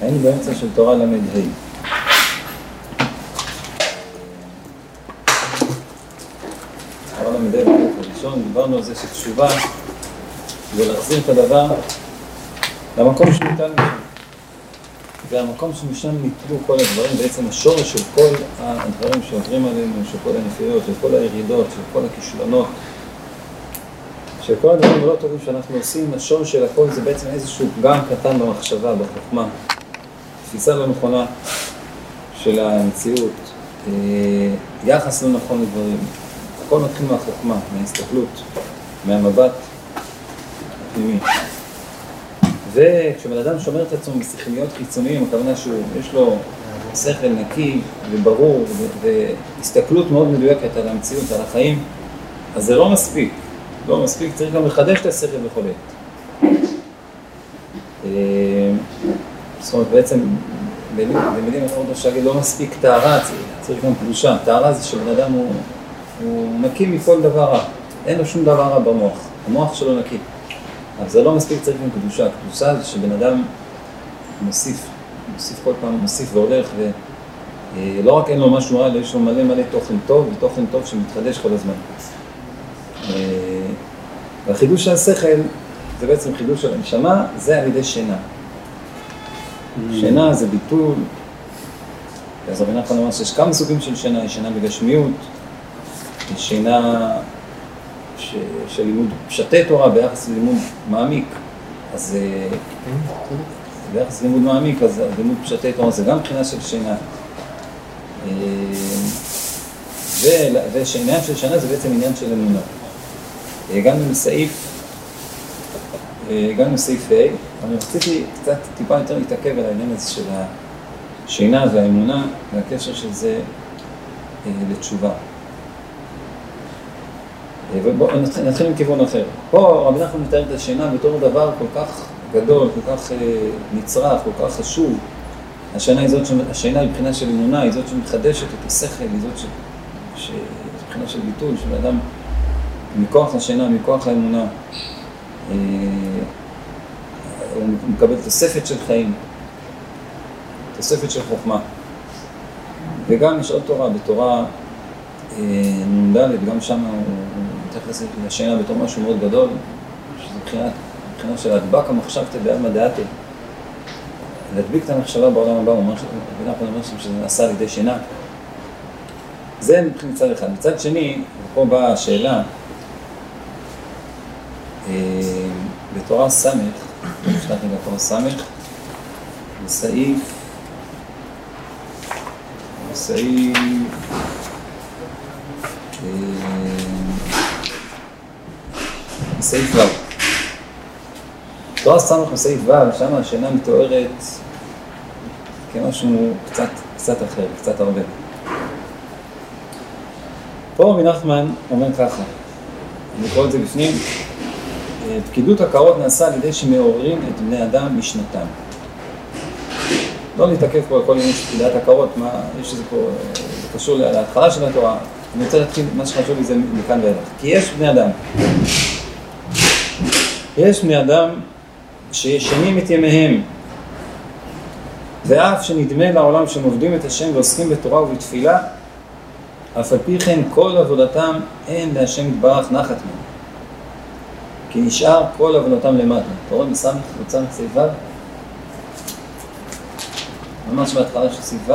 היינו באמצע של תורה ל"ה. תורה ל"ה בפרק הראשון, דיברנו על זה שתשובה זה להחזיר את הדבר למקום שניתן משם. והמקום שמשם ניטלו כל הדברים, בעצם השורש של כל הדברים שעוברים עלינו, של כל הנפילות, של כל הירידות, של כל הכישלונות, של כל הדברים הלא טובים שאנחנו עושים, השורש של הכל זה בעצם איזשהו פגם קטן במחשבה, בחוכמה. תפיסה לא נכונה של המציאות, אה, יחס לא נכון לדברים, הכל מתחיל מהחוכמה, מההסתכלות, מהמבט הפנימי. וכשבן אדם שומר את עצמו משכליות חיצוניים, הכוונה שיש לו שכל נקי וברור והסתכלות מאוד מדויקת על המציאות, על החיים, אז זה לא מספיק. לא מספיק, צריך גם לחדש את השכל בכל עת. אה, זאת אומרת, בעצם, במילים אחרות אפשר להגיד, לא מספיק טהרה, צריך גם קדושה. טהרה זה שבן אדם הוא, הוא נקי מכל דבר רע. אין לו שום דבר רע במוח. המוח שלו נקי. אבל זה לא מספיק, צריך גם קדושה. קדושה זה שבן אדם מוסיף, מוסיף כל פעם, מוסיף והולך, ולא רק אין לו משהו רע, אלא יש לו מלא מלא תוכן טוב, ותוכן טוב שמתחדש כל הזמן. והחידוש של השכל זה בעצם חידוש של הנשמה, זה על ידי שינה. Mm. שינה זה ביטול, אז רבי נחמן אמר שיש כמה סוגים של שינה, יש שינה בגשמיות, יש שינה ש... של לימוד פשטי תורה ביחס ללימוד מעמיק, אז אה, ביחס ללימוד מעמיק, אז לימוד פשטי תורה זה גם מבחינה של שינה. אה, ושעניין של שינה זה בעצם עניין של אמונה. הגענו לסעיף, הגענו לסעיף ה', אני רציתי קצת טיפה יותר להתעכב על העניין הזה של השינה והאמונה והקשר של זה אה, לתשובה. אה, ובואו נתחיל עם כיוון אחר. פה רבי נחמן מתאר את השינה בתור דבר כל כך גדול, כל כך אה, נצרך, כל כך חשוב. השינה היא זאת, השינה מבחינה של אמונה, היא זאת שמחדשת את השכל, היא זאת ש... מבחינה של ביטול, של אדם מכוח השינה, מכוח האמונה, אה, הוא מקבל תוספת של חיים, תוספת של חוכמה. וגם יש עוד תורה, בתורה אה, נ"ד, גם שם הוא מתייחס לשינה בתור משהו מאוד גדול, שזה מבחינת, מבחינה של הדבק המחשבתא בעלמא דעתי. להדביק את המחשבה בעולם הבא, הוא אומר, אומר שזה נעשה על ידי שינה. זה מבחינת מצד אחד. מצד שני, ופה באה השאלה, אה, בתורה ס', נפתח רגע תורה ס', בסעיף, בסעיף, בסעיף ו'. תורה ס' בסעיף ו', שם השינה מתוארת כמשהו קצת, קצת אחר, קצת הרבה. פה רבי נחמן אומר ככה, אני קורא את זה בפנים, פקידות הכרות נעשה על ידי שמעוררים את בני אדם משנתם. לא נתעכב פה על כל עניין של פקידת הכרות, מה, יש איזה פה, זה קשור להתחלה של התורה, אני רוצה להתחיל, מה שחשוב לי זה מכאן ואילך. כי יש בני אדם, יש בני אדם שישנים את ימיהם, ואף שנדמה לעולם שהם עובדים את השם ועוסקים בתורה ובתפילה, אף על פי כן כל עבודתם אין להשם יתברך נחת מהם. כי נשאר כל עוונותם למטה. אתה רואה בסמך קבוצה מסעיף ו'? ממש בהתחלה של סעיף ו'.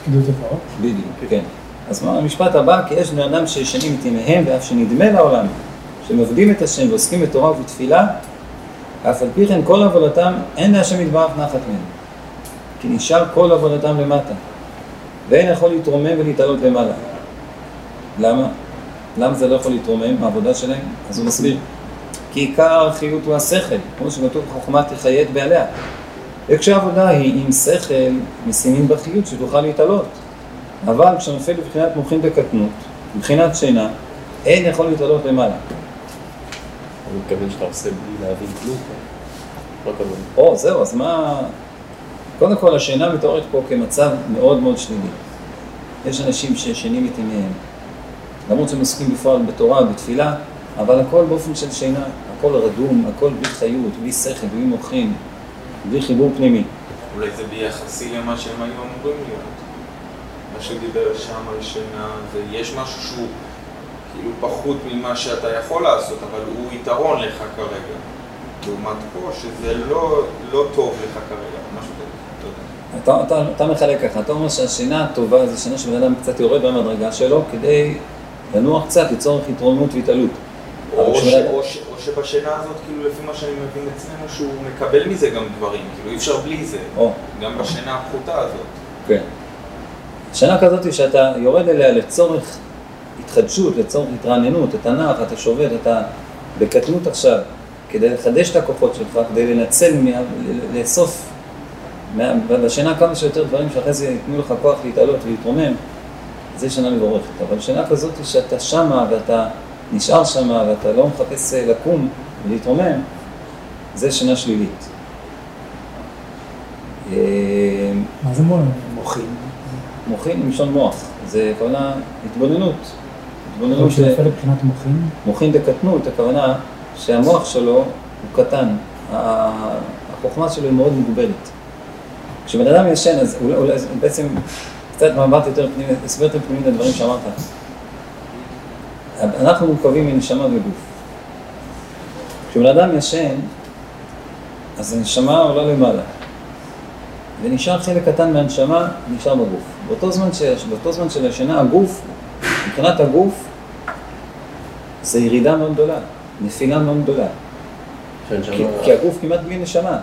פקידות הפרות? בדיוק, כן. אז מה המשפט הבא? כי יש בני אדם שישנים את ימיהם ואף שנדמה לעולם שהם עובדים את השם ועוסקים בתורה ובתפילה, אף על פי כן כל עבודתם אין להשם יתברך נחת מהם. כי נשאר כל עבודתם למטה. ואין יכול להתרומם ולהתעלות למעלה. למה? למה זה לא יכול להתרומם מהעבודה שלהם? אז הוא מסביר. כי עיקר החיות הוא השכל, כמו שכתוב חוכמה תחיה את בעליה. וכשהעבודה היא עם שכל, משימים בחיות שתוכל להתעלות. אבל כשנופל בבחינת מוחין בקטנות, מבחינת שינה, אין יכול להתעלות למעלה. אני מתכוון שאתה עושה בלי להבין כלום. לא או, זהו, אז מה... קודם כל, השינה מתוארת פה כמצב מאוד מאוד שלילי. יש אנשים שישנים את ימיהם. למרות שהם עוסקים בפועל בתורה, בתפילה, אבל הכל באופן של שינה, הכל רדום, הכל בלי חיות, בלי שכל, בלי מוחין, בלי חיבור פנימי. אולי זה ביחסי למה שהם היו אמורים להיות. מה שדיבר שם על שינה, ויש משהו שהוא כאילו פחות ממה שאתה יכול לעשות, אבל הוא יתרון לך כרגע. לעומת פה, שזה לא, לא טוב לך כרגע, משהו כזה. אתה, אתה, אתה מחלק ככה, אתה אומר שהשינה הטובה זה שינה שבן אדם קצת יורד במדרגה שלו כדי לנוח קצת לצורך התרוממות והתעלות. או, אבל ש, כשבן- או, ש, או שבשינה הזאת, כאילו לפי מה שאני מבין אצלנו, שהוא מקבל מזה גם דברים, כאילו אי אפשר בלי זה, או, גם בשינה הפחותה הזאת. כן. שינה כזאת היא שאתה יורד אליה לצורך התחדשות, לצורך התרעננות, אתה נח, אתה שובת, אתה בקטנות עכשיו, כדי לחדש את הכוחות שלך, כדי לנצל, מה- לאסוף מה- בשינה כמה שיותר דברים שאחרי זה ייתנו לך כוח להתעלות ולהתרומם, זה שינה מבורכת. אבל שינה כזאת היא שאתה שמה ואתה נשאר שמה ואתה לא מחפש אה, לקום ולהתרומם, זה שינה שלילית. אה, מה זה מול? מוחים. מוחין מלשון מוח, זה הכוונה התבוננות. התבוננות, שזה יפה לבחינת מוחין. מוחין דקטנות, הכוונה שהמוח שלו הוא קטן, ה- החוכמה שלו היא מאוד מוגבלת. כשבן אדם ישן, אז אולי, אולי אז בעצם קצת מבט יותר פנימי, הסבר יותר פנימי לדברים שאמרת. אנחנו מורכבים מנשמה וגוף. כשבן אדם ישן, אז הנשמה עולה למעלה. ונשאר חלק קטן מהנשמה, נשאר בגוף. באותו זמן, ש... באותו זמן של השינה, הגוף, מבחינת הגוף, זה ירידה מאוד גדולה, נפילה מאוד גדולה. כי, כי הגוף כמעט בלי נשמה.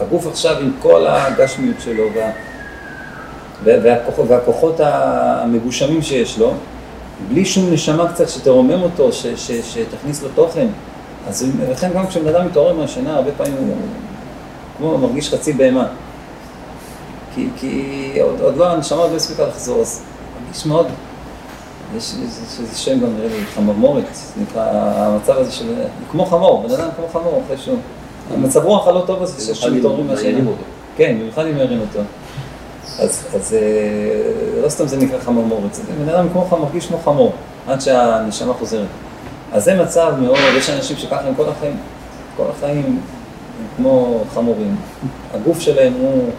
הגוף עכשיו עם כל הגשמיות שלו וה, והכוחות, והכוחות המגושמים שיש לו, בלי שום נשמה קצת שתרומם אותו, ש, ש, שתכניס לו תוכן. אז לכן גם כשבן אדם מתעורר מהשינה, הרבה פעמים הוא כמו מרגיש חצי בהמה. כי, כי עוד, עוד לא, הנשמה עוד לא הספיקה לחזור, אז מרגיש מאוד, יש איזה שם גם נראה לי, חממורת, זה נקרא המצב הזה של, כמו חמור, בן אדם כמו חמור, אחרי שהוא, המצב רוח הלא טוב הזה שהם מתעוררים מהשינה. כן, במיוחד אם מערים אותו. אז, אז אה, לא סתם זה נקרא חממורת, זה בן אדם כמו, חמור, מרגיש כמו חמור, עד שהנשמה חוזרת. אז זה מצב מאוד, יש אנשים שככה הם כל החיים, כל החיים הם כמו חמורים. הגוף שלהם הוא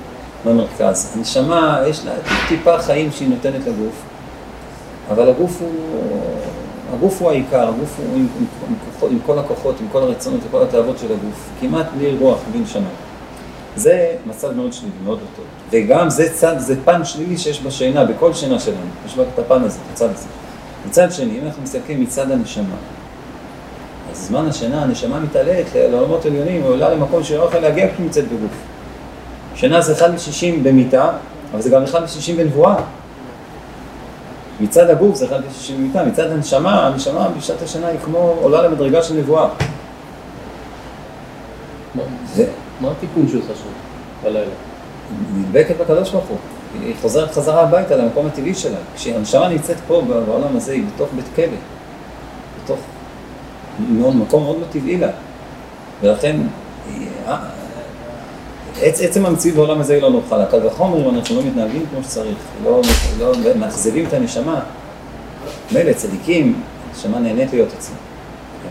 במרכז. הנשמה, יש לה טיפה חיים שהיא נותנת לגוף, אבל הגוף הוא, הגוף הוא העיקר, הגוף הוא עם, עם, עם, עם כל הכוחות, עם כל הרצונות וכל התאוות של הגוף, כמעט בלי רוח, בלי נשמה. זה מצב מאוד שלילי, מאוד לא טוב. וגם זה צד, זה פן שלילי שיש בשינה, בכל שינה שלנו. יש בה את הפן הזה, את הצד הזה. מצד שני, אם אנחנו מסתכלים מצד הנשמה, אז זמן השינה, הנשמה מתעלית לעולמות עליונים, היא עולה למקום שהיא לא יכולה להגיע כשהיא נמצאת בגוף. שינה זה 1 ל-60 במיטה, אבל זה גם 1 ל-60 בנבואה. מצד הגוף זה 1 ל-60 במיטה, מצד הנשמה, הנשמה בשעת השינה היא כמו עולה למדרגה של נבואה. זה, מה התיקון עושה שם בלילה? נדבקת בקדוש ברוך הוא. היא חוזרת חזרה הביתה למקום הטבעי שלה. כשהנשמה נמצאת פה בעולם הזה, היא בתוך בית כלא. בתוך מאוד, מקום מאוד לא טבעי לה. ולכן, היא- אה, עצ, עצם המציאות בעולם הזה היא לא נוחה לה. קל וחומר אם אנחנו לא מתנהגים כמו שצריך, לא, לא מאכזבים את הנשמה. מילא צדיקים, הנשמה נהנית להיות אצלם.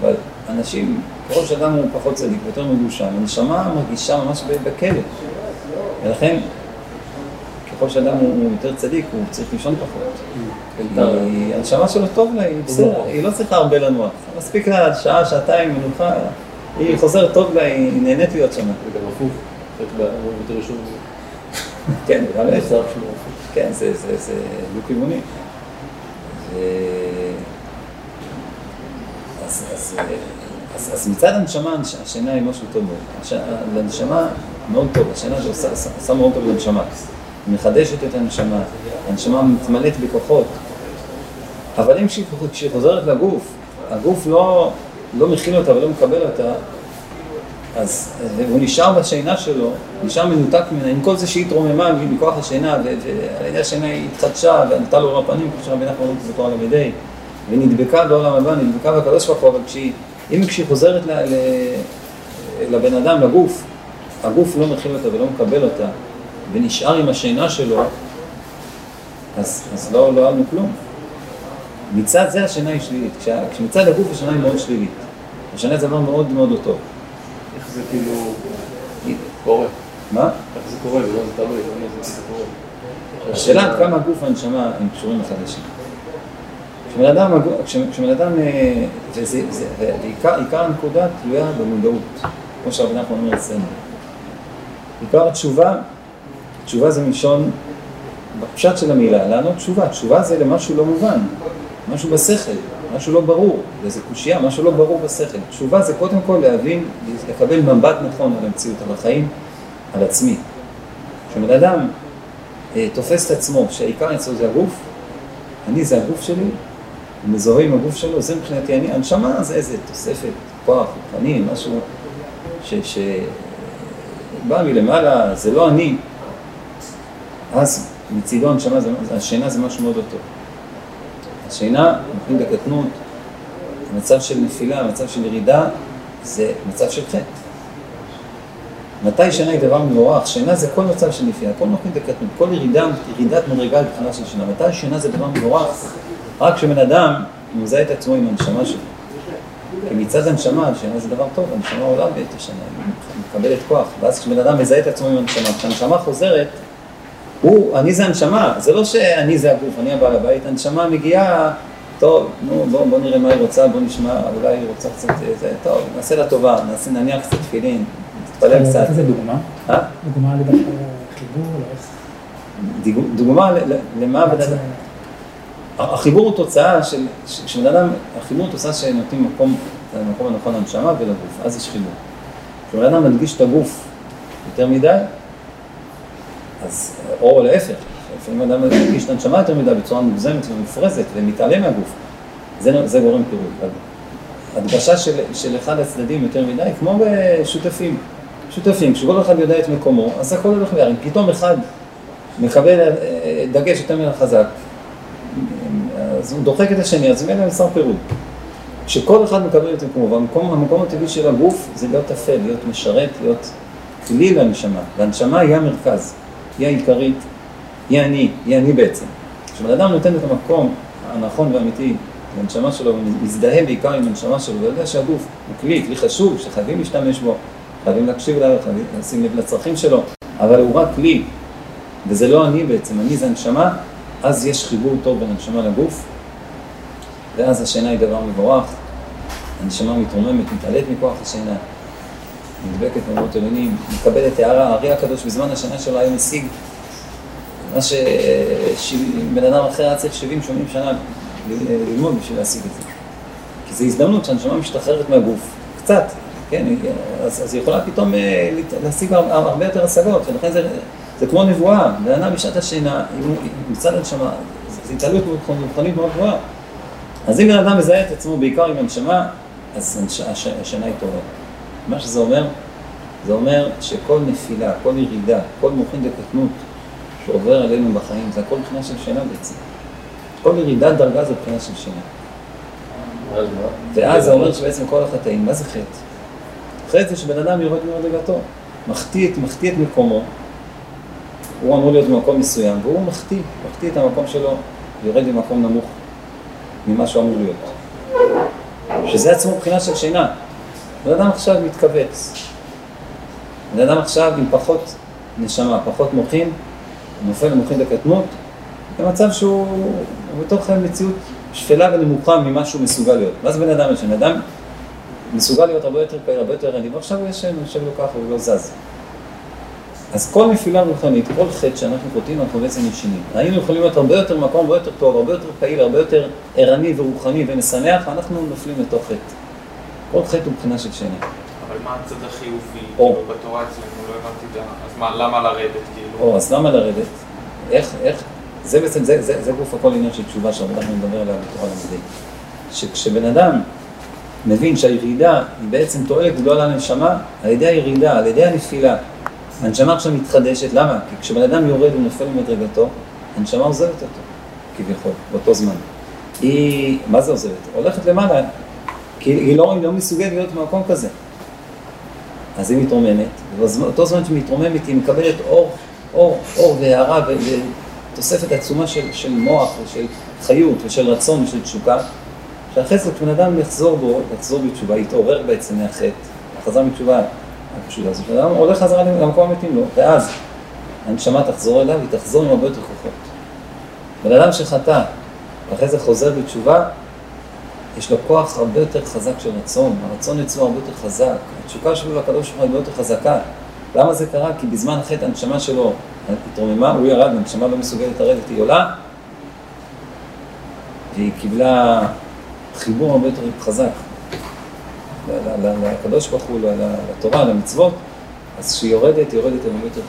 אבל אנשים, ככל שאדם הוא פחות צדיק ויותר מגושם, הנשמה מרגישה ממש בכלא. ולכן, ככל שאדם הוא יותר צדיק, הוא צריך לישון פחות. כי הנשמה שלו טוב לה, היא בסדר, היא לא צריכה הרבה לנוח. מספיק לה שעה, שעתיים מנוחה, היא חוזרת טוב לה, היא נהנית להיות ראשון. כן, גם זה. שלו הפוך. כן, זה, זה, דו-כיווני. אז, אז, אז, מצד הנשמה, הנש- השינה היא משהו טוב מאוד. לנשמה מאוד טוב, השינה זה עושה, עושה, מאוד טוב לנשמה. היא מחדשת את הנשמה, הנשמה מתמלאת בכוחות. אבל אם כשהיא חוזרת לגוף, הגוף לא, לא מכיל אותה ולא מקבל אותה, אז הוא נשאר בשינה שלו, נשאר מנותק ממנה, עם כל זה שהיא התרוממה מכוח השינה, ועל ידי השינה היא התחדשה וענתה לו בפנים, כמו שרבי נחמן אומר בתורה ל"ה, ונדבקה בעולם הבא, נדבקה בקדוש ברוך הוא, אבל כשהיא, אם כשהיא חוזרת ל, ל, לבן אדם, לגוף, הגוף לא מכיל אותה ולא מקבל אותה, ונשאר עם השינה שלו, אז, אז לא, לא היה לנו כלום. מצד זה השינה היא שלילית, כשמצד הגוף השינה היא מאוד שלילית. השינה זה דבר מאוד מאוד לא טוב. איך זה כאילו קורה? מה? איך זה קורה? לא, זה תלוי, לא זה קורה. השאלה עד כמה הגוף והנשמה הם קשורים אחד לשני. כשבן אדם, כשבן אדם, אה, וזה, זה, ועיקר, עיקר הנקודה תלויה במודעות, כמו שהרבי נחמן אומר אצלנו. עיקר התשובה, תשובה זה מלשון, בפשט של המילה, לענות תשובה, תשובה זה למשהו לא מובן, משהו בשכל, משהו לא ברור, וזה קושייה, משהו לא ברור בשכל. תשובה זה קודם כל להבין, לקבל מבט נכון על המציאות, על החיים, על עצמי. כשבן אדם אה, תופס את עצמו, שהעיקר אצלו זה הגוף, אני זה הגוף שלי, הוא מזוהה עם הגוף שלו, זה מבחינתי אני, הנשמה זה איזה תוספת, כוח, פנים, משהו שבא מלמעלה, זה לא אני, אז מצידו הנשמה, זה, השינה זה משהו מאוד לא טוב. השינה, מבחינת הקטנות, המצב של נפילה, המצב של ירידה, זה מצב של חטא. מתי שינה היא דבר מבורך? שינה זה כל מצב של נפילה, כל מבחינת הקטנות, כל ירידה, ירידת מדרגה לבחינה של שינה. מתי שינה זה דבר מבורך? רק כשבן אדם מזהה את עצמו עם הנשמה שלו. כי מצד הנשמה, שינה זה דבר טוב, הנשמה עולה בעת השנה, היא מקבלת כוח. ואז כשבן אדם מזהה את עצמו עם הנשמה, כשהנשמה חוזרת, הוא, אני זה הנשמה, זה לא שאני זה הגוף, אני הבעל הבית, הנשמה מגיעה, טוב, נו, בוא, בוא נראה מה היא רוצה, בוא נשמע, אולי היא רוצה קצת, זה, טוב, נעשה לה טובה, נעשה, נניח קצת תפילין, נתפלל קצת. איזה דוגמה? אה? דוגמה לחיבור, לאיך? דוגמה למה בן אדם... החיבור הוא תוצאה של, כשבן אדם, החיבור הוא תוצאה שנותנים מקום, למקום הנכון לנשמה ולגוף, אז יש חיבור. כשבן אדם מדגיש את הגוף יותר מדי, אז, או להפך, לפעמים אדם מדגיש את הנשמה יותר מדי בצורה מוגזמת ומופרזת ומתעלם מהגוף, זה, זה גורם פירוק. הדגשה של, של אחד הצדדים יותר מדי, כמו בשותפים. שותפים, כשכל אחד יודע את מקומו, אז הכל הולך ביחד. פתאום אחד מקבל אה, דגש יותר מן החזק, אז הוא דוחק את השני, אז ממילא נוצר פירוד. כשכל אחד מקבל את מקומו, והמקום המקום הטבעי של הגוף זה להיות אפל, להיות משרת, להיות כלי לנשמה, והנשמה היא המרכז, היא העיקרית, היא אני, היא אני בעצם. כשבן אדם נותן את המקום הנכון והאמיתי לנשמה שלו, הוא מזדהה בעיקר עם הנשמה שלו, ויודע שהגוף הוא כלי, כלי חשוב, שחייבים להשתמש בו, חייבים להקשיב אליו, חייבים לשים לב לצרכים שלו, אבל הוא רק כלי, וזה לא אני בעצם, אני זה הנשמה, אז יש חיבור טוב בין הנשמה לגוף, ואז השינה היא דבר מבורך, הנשמה מתרוממת, מתעלית מכוח השינה, נדבקת במאות עליונים, מקבלת הערה, הארי הקדוש בזמן השינה שלו היה משיג מה שבן אדם אחר היה צריך 70-80 שנה ללמוד בשביל להשיג את זה. כי זו הזדמנות שהנשמה משתחררת מהגוף, קצת, כן, אז, אז היא יכולה פתאום אה, להשיג הרבה יותר השגות, ולכן זה, זה כמו נבואה, בן אדם בשעת השינה, מצד הנשמה, זה התעלות רוחנית מאוד גבוהה. אז אם בן אדם מזהה את עצמו בעיקר עם הנשמה, אז השינה היא טובה. מה שזה אומר, זה אומר שכל נפילה, כל ירידה, כל מוחין דקטנות שעובר עלינו בחיים, זה הכל מבחינה של שינה בעצם. כל ירידת דרגה זה מבחינה של שינה. ואז זה אומר שבעצם כל החטאים, מה זה חטא? חטא זה שבן אדם יורד ממדרגתו, מחטיא את מקומו, הוא אמור להיות במקום מסוים, והוא מחטיא, מחטיא את המקום שלו, יורד במקום נמוך ממה שהוא אמור להיות. שזה עצמו מבחינה של שינה. בן אדם עכשיו מתכווץ. בן אדם עכשיו עם פחות נשמה, פחות מוחין, נופל למוחין לקטנות, במצב שהוא בתוך מציאות שפלה ונמוכה ממה שהוא מסוגל להיות. מה זה בן אדם ישן? אדם מסוגל להיות הרבה יותר פעיל, הרבה יותר ערני, ועכשיו הוא ישן, הוא יושב לו ככה, הוא לא זז. אז כל נפילה רוחנית, כל חטא שאנחנו חוטאים, אנחנו בעצם ישנים. היינו יכולים להיות הרבה יותר מקום, הרבה יותר טוב, הרבה יותר פעיל, הרבה יותר ערני ורוחני ומשמח, ואנחנו נופלים לתוך חטא. כל חטא הוא מבחינה של שינה. אבל מה הצד החיובי? כאילו בתורה אצלנו, לא הבנתי את ה... אז מה, למה לרדת כאילו? או, אז למה לרדת? איך, איך, זה בעצם, זה, זה, זה גוף הכל עניין של תשובה שאנחנו נדבר עליה בתורה למדי. שכשבן אדם מבין שהירידה היא בעצם תועלת גדולה לנשמה, על ידי הירידה, על ידי הנפילה, הנשמה עכשיו מתחדשת, למה? כי כשבן אדם יורד ונופל ממדרגתו, הנשמה עוזבת אותו, כביכול, באותו זמן. היא, מה זה עוזבת? הולכת למעלה, כי היא לא, לא מסוגלת להיות במקום כזה. אז היא מתרוממת, ובאותו זמן שהיא מתרוממת היא מקבלת אור, אור, אור והערה ותוספת עצומה של, של מוח ושל חיות ושל רצון ושל תשוקה, שאחרי זה כשבן אדם יחזור בו, יחזור בתשובה, יתעורר בעצם מהחטא, חזר בתשובה הפשוטה הזאת, בן אדם הולך חזרה למקום המתאים לו, ואז הנשמה תחזור אליו, היא תחזור עם הרבה יותר כוחות. בן אדם שחטא, ואחרי זה חוזר בתשובה, יש לו כוח הרבה יותר חזק של רצון, הרצון אצלו הרבה יותר חזק, התשוקה שלו לקדוש ברוך הוא הרבה יותר חזקה. למה זה קרה? כי בזמן החטא הנשמה שלו התרוממה, הוא ירד, הנשמה לא מסוגלת לרדת, היא עולה, והיא קיבלה חיבור הרבה יותר חזק לקדוש ברוך הוא, לתורה, למצוות, אז כשהיא יורדת, היא יורדת עם יותר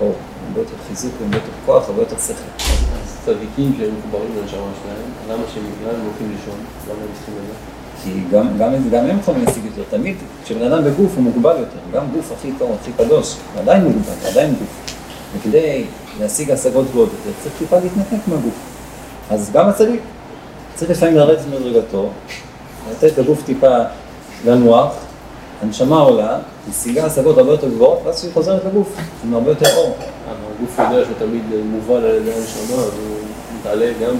אור, הרבה יותר חיזוק, הרבה יותר כוח, הרבה יותר שכל. צדיקים שהיו מחוברים לנשמה שלהם, למה שהם בכלל הולכים לישון? למה הם צריכים לזה? כי גם, גם, גם הם יכולים להשיג יותר. תמיד כשבן אדם בגוף הוא מוגבל יותר, גם גוף הכי טוב, הכי קדוש, הוא עדיין מוגבל, עדיין גוף. וכדי להשיג השגות גבוהות יותר, צריך טיפה להתנתק מהגוף. אז גם הצדיק צריך לפעמים לרדת מדרגתו, לתת לגוף טיפה לנוח, הנשמה עולה, משיגה השגות הרבה יותר גבוהות, ואז כשהיא חוזרת לגוף, עם הרבה יותר אור. הגוף יודע שהוא תמיד מובל על ידי הנשמה, אז הוא מתעלה גם.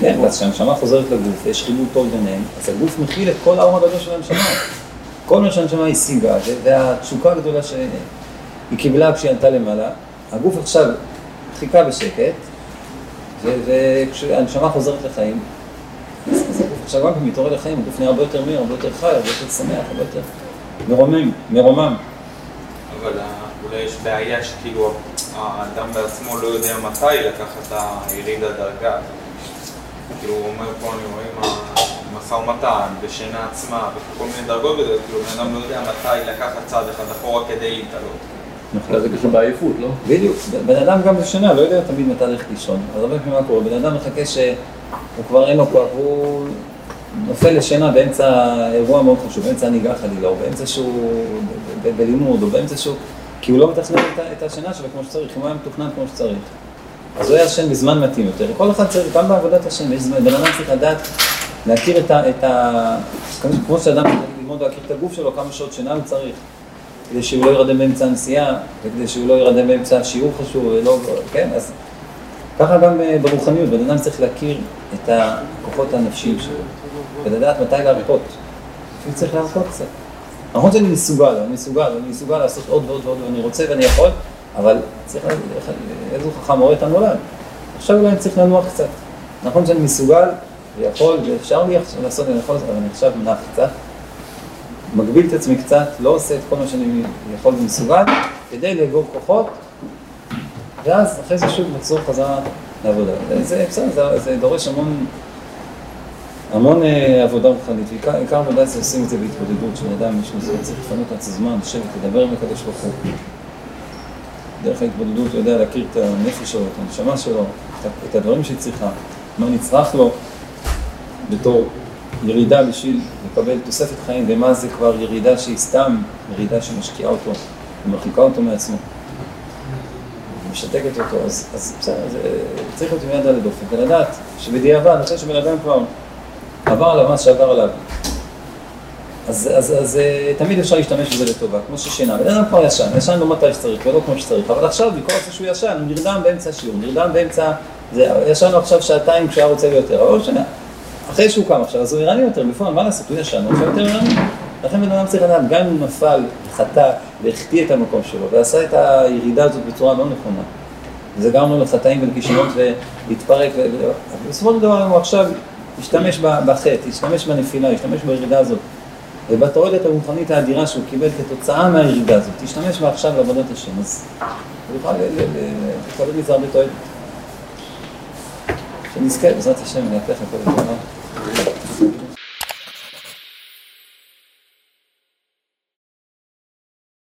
כן, אז כשהנשמה חוזרת לגוף, יש חיבור טוב ביניהם, אז הגוף מכיל את כל האור הגדול של הנשמה. כל מה שהנשמה השיגה, והתשוקה הגדולה שהיא קיבלה כשהיא עלתה למעלה, הגוף עכשיו חיכה בשקט, וכשהנשמה חוזרת לחיים, עכשיו כן מתעורר לחיים, הגוף נהיה הרבה יותר מהיר, הרבה יותר חי, הרבה יותר שמח, הרבה יותר מרומם, מרומם. אבל אולי יש בעיה שכאילו האדם בעצמו לא יודע מתי לקחת את היריד הדרגה. כאילו הוא אומר פה, אני רואה עם המשא ומתן, בשינה עצמה, וכל מיני דרגות בזה, כאילו בן אדם לא יודע מתי לקחת צעד אחד אחורה כדי להתעלות. נכון, זה קשור בעייפות, לא? בדיוק, בן אדם גם בשינה לא יודע תמיד מתי ללכת לישון. אז הרבה פעמים מה קורה, בן אדם מחכה שהוא כבר אין לו כוח, והוא נופל לשינה באמצע אירוע מאוד חשוב, באמצע הנהיגה חלילה, או באמצע שהוא בלימוד, או באמצע שהוא... כי הוא לא מתכנן את השינה שלו כמו שצריך, אם הוא היה מתוכנן כמו שצריך. אז הוא היה ישן בזמן מתאים יותר. כל אחד צריך, גם בעבודת השם, יש זמן, בן אדם צריך לדעת, להכיר את ה... את ה כמו שאדם צריך ללמוד להכיר את הגוף שלו, כמה שעות שינה הוא צריך, כדי שהוא לא ירדם באמצע הנסיעה, וכדי שהוא לא ירדם באמצע השיעור חשוב, ולא, כן, אז ככה גם אה, ברוחניות, בן אדם צריך להכיר את הכוחות הנפשיים שלו, ולדעת מתי להרפות. הוא צריך להרפות קצת. נכון שאני מסוגל, אני מסוגל, אני מסוגל לעשות עוד ועוד ועוד, ואני רוצה ואני יכול, אבל צריך, איזה חכם רואה את הנולד. עכשיו אולי אני צריך לנוח קצת. נכון שאני מסוגל, ויכול, ואפשר לי לעשות, אני יכול, אבל אני עכשיו מנח קצת. מגביל את עצמי קצת, לא עושה את כל מה שאני יכול ומסוגל, כדי לאגור כוחות, ואז אחרי זה שוב לחזור חזרה לעבודה. זה בסדר, זה, זה דורש המון המון אה, עבודה רוחנית, ועיקר עבודה זה עושים את זה בהתמודדות, שבן אדם יש לו צריך לפנות לעצמו זמן, לשבת, לדבר עם הקדוש ברוך הוא. דרך ההתמודדות הוא יודע להכיר את הנפש שלו, את הנשמה שלו, את הדברים שהיא צריכה, מה נצרך לו בתור ירידה בשביל לקבל תוספת חיים, ומה זה כבר ירידה שהיא סתם ירידה שמשקיעה אותו ומרחיקה אותו מעצמו. משתקת אותו, אז, בסדר, צריך להיות עם יד על הדופן, ולדעת שבדיעבד, אחרי שבן אדם כבר עבר עליו מה שעבר עליו. אז, אז, אז אה, תמיד אפשר להשתמש בזה לטובה, כמו ששינה. בן אדם כבר ישן, ישן לא מתי שצריך ולא כמו שצריך, אבל עכשיו, בכל זה שהוא ישן, הוא נרדם באמצע השיעור, נרדם באמצע... זה, ישן עכשיו שעתיים כשהיה רוצה יותר, אבל לא משנה. אחרי שהוא קם עכשיו, אז הוא ערני יותר, בפועל, מה לעשות, הוא ישן, הוא עכשיו יותר ערני. לכן בן אדם צריך לדעת, גם אם הוא נפל, חטא, והחטיא את המקום שלו, ועשה את הירידה הזאת בצורה לא נכונה, וזה גרם לו לחטאים ולכישלונות ולהתפרק, ובסופו של דבר הוא עכשיו השתמש בחטא, השתמש בנפילה, השתמש בירידה הזאת. ובתועלת הרוחנית האדירה שהוא קיבל כתוצאה מהירידה הזאת, תשתמש בה עכשיו לעבודת השם, אז הוא יוכל לקבל מזה הרבה תועלת. שנזכה בעזרת השם להפך הכל לטובה.